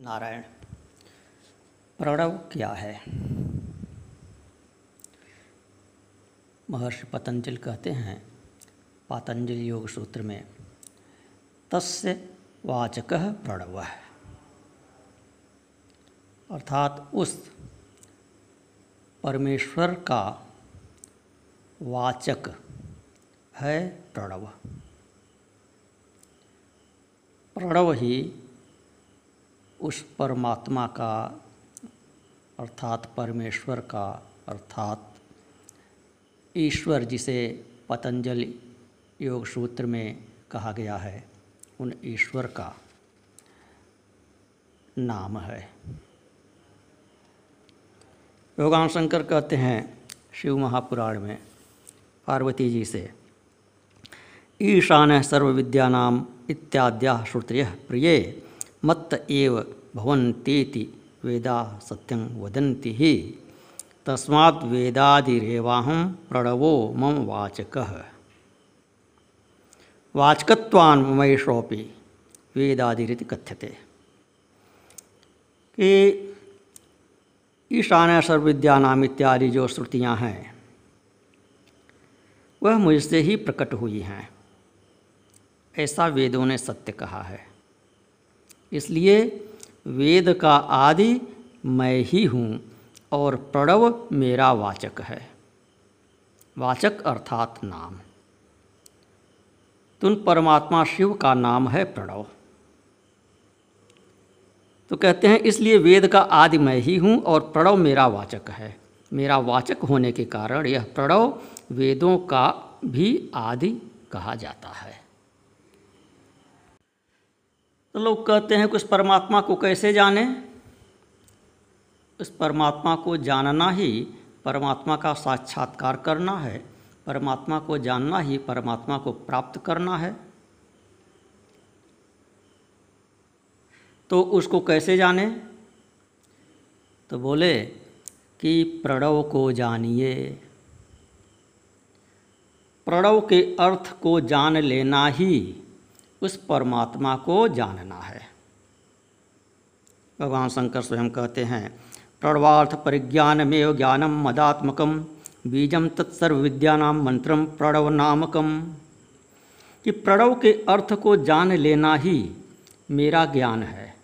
नारायण प्रणव क्या है? महर्षि पतंजलि कहते हैं, पातंजलि योग सूत्र में, तस्य वाचक प्रणव अर्थात उस परमेश्वर का वाचक है प्रणव प्रणव ही उस परमात्मा का, अर्थात परमेश्वर का, अर्थात ईश्वर जिसे पतंजलि योग सूत्र में कहा गया है, उन ईश्वर का नाम है। योगान शंकर कहते हैं शिव महापुराण में, पार्वती जी से, ईशान सर्वविद्यानाम इत्याद्या श्रुतय प्रिय मत्त एव भवन्तीति वेदा सत्यं वदन्ति ही। तस्मात् वेदादिरेवाहं प्रणवो मम वाचकः। वाचकत्वान् ममैषोऽपि वेदादिरिति कथ्यते। कि ईशान सर्वविद्यानाम इत्यादि जो श्रुतियाँ हैं, वह मुझसे ही प्रकट हुई हैं, ऐसा वेदों ने सत्य कहा है। इसलिए वेद का आदि मैं ही हूँ और प्रणव मेरा वाचक है। वाचक अर्थात नाम। तुम परमात्मा शिव का नाम है प्रणव। तो कहते हैं, इसलिए वेद का आदि मैं ही हूँ और प्रणव मेरा वाचक है। मेरा वाचक होने के कारण यह प्रणव वेदों का भी आदि कहा जाता है। तो लोग कहते हैं कि उस परमात्मा को कैसे जाने? उस परमात्मा को जानना ही परमात्मा का साक्षात्कार करना है। परमात्मा को जानना ही परमात्मा को प्राप्त करना है। तो उसको कैसे जाने? तो बोले कि प्रणव को जानिए। प्रणव के अर्थ को जान लेना ही उस परमात्मा को जानना है। भगवान शंकर स्वयं कहते हैं, प्रणवार्थ परिज्ञान में ज्ञानम मदात्मकम, बीजम तत्सर्व विद्यानाम मंत्रम प्रणव नामकम कि प्रणव के अर्थ को जान लेना ही मेरा ज्ञान है।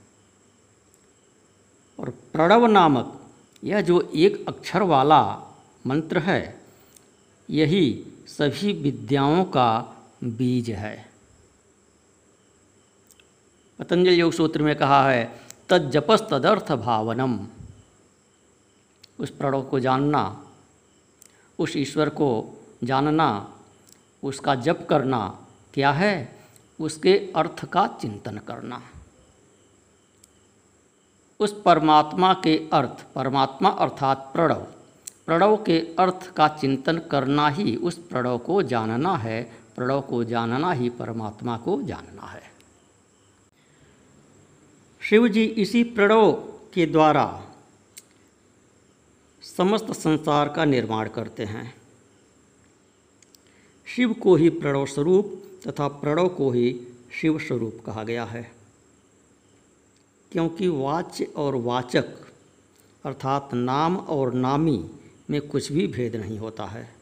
और प्रणव नामक यह जो एक अक्षर वाला मंत्र है, यही सभी विद्याओं का बीज है। पतंजलि योग सूत्र में कहा है तजपस तदर्थ भावनम। उस प्रणव को जानना, उस ईश्वर को जानना, उसका जप करना क्या है? उसके अर्थ का चिंतन करना। उस परमात्मा के अर्थ, परमात्मा अर्थात प्रणव प्रणव के अर्थ का चिंतन करना ही उस प्रणव को जानना है, प्रणव को जानना ही परमात्मा को जानना है। शिव जी इसी प्रणव के द्वारा समस्त संसार का निर्माण करते हैं। शिव को ही प्रणव स्वरूप तथा प्रणव को ही शिव स्वरूप कहा गया है। क्योंकि वाच्य और वाचक अर्थात नाम और नामी में कुछ भी भेद नहीं होता है।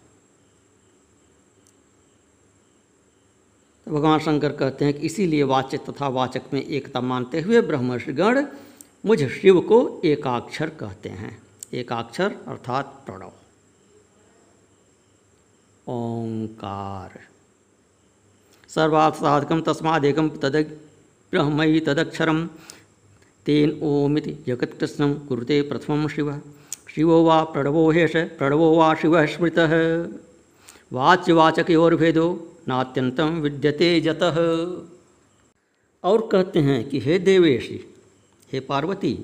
तो भगवान शंकर कहते हैं कि इसीलिए वाच्य तथा वाचक में एकता मानते हुए ब्रह्मर्षिगण मुझ शिव को एकाक्षर कहते हैं। एकाक्षर अर्थात प्रणव। ओंकार। सर्वात् साधकम तस्मादेकम तद ब्रह्मयि तदक्षरम तेन ओमिति जगत्कृष्णं कुरुते प्रथम शिव। शिवो वा प्रणवो हेश प्रणवो वा शिव स्मृत। वाच्यवाचकोर्भेदो नात्यंतम विद्यते जतः। और कहते हैं कि हे देवेशी, हे पार्वती,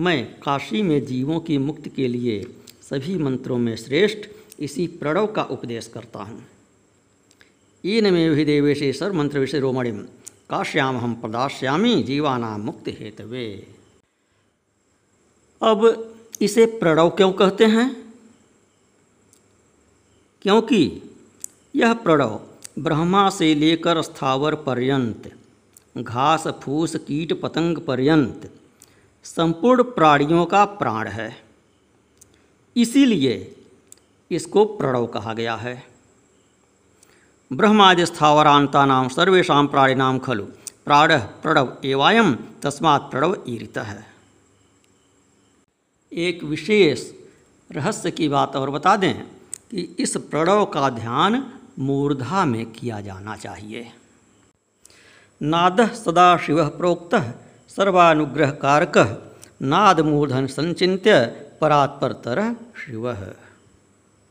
मैं काशी में जीवों की मुक्ति के लिए सभी मंत्रों में श्रेष्ठ इसी प्रणव का उपदेश करता हूँ। इन में भी देवेशी सर मंत्र विषय रोमणिम काश्याम हम प्रदाश्यामी जीवाना मुक्ति हेतवे। अब इसे प्रणव क्यों कहते हैं? क्योंकि यह प्रणव ब्रह्मा से लेकर स्थावर पर्यंत, घास, फूस, कीट, पतंग पर्यंत, संपूर्ण प्राणियों का प्राण है। इसीलिए इसको प्रणव कहा गया है। ब्रह्मादि स्थावरांता नाम सर्वेशा प्राणिनाम खलु। प्राण प्रणव एवायम तस्मात् प्रणव ईरित है। एक विशेष रहस्य की बात और बता दें कि इस प्रणव का ध्यान मूर्धा में किया जाना चाहिए। नाद सदा शिव प्रोक्त सर्वानुग्रह कारक नाद मूर्धन संचिंत्य परात्परतर शिव।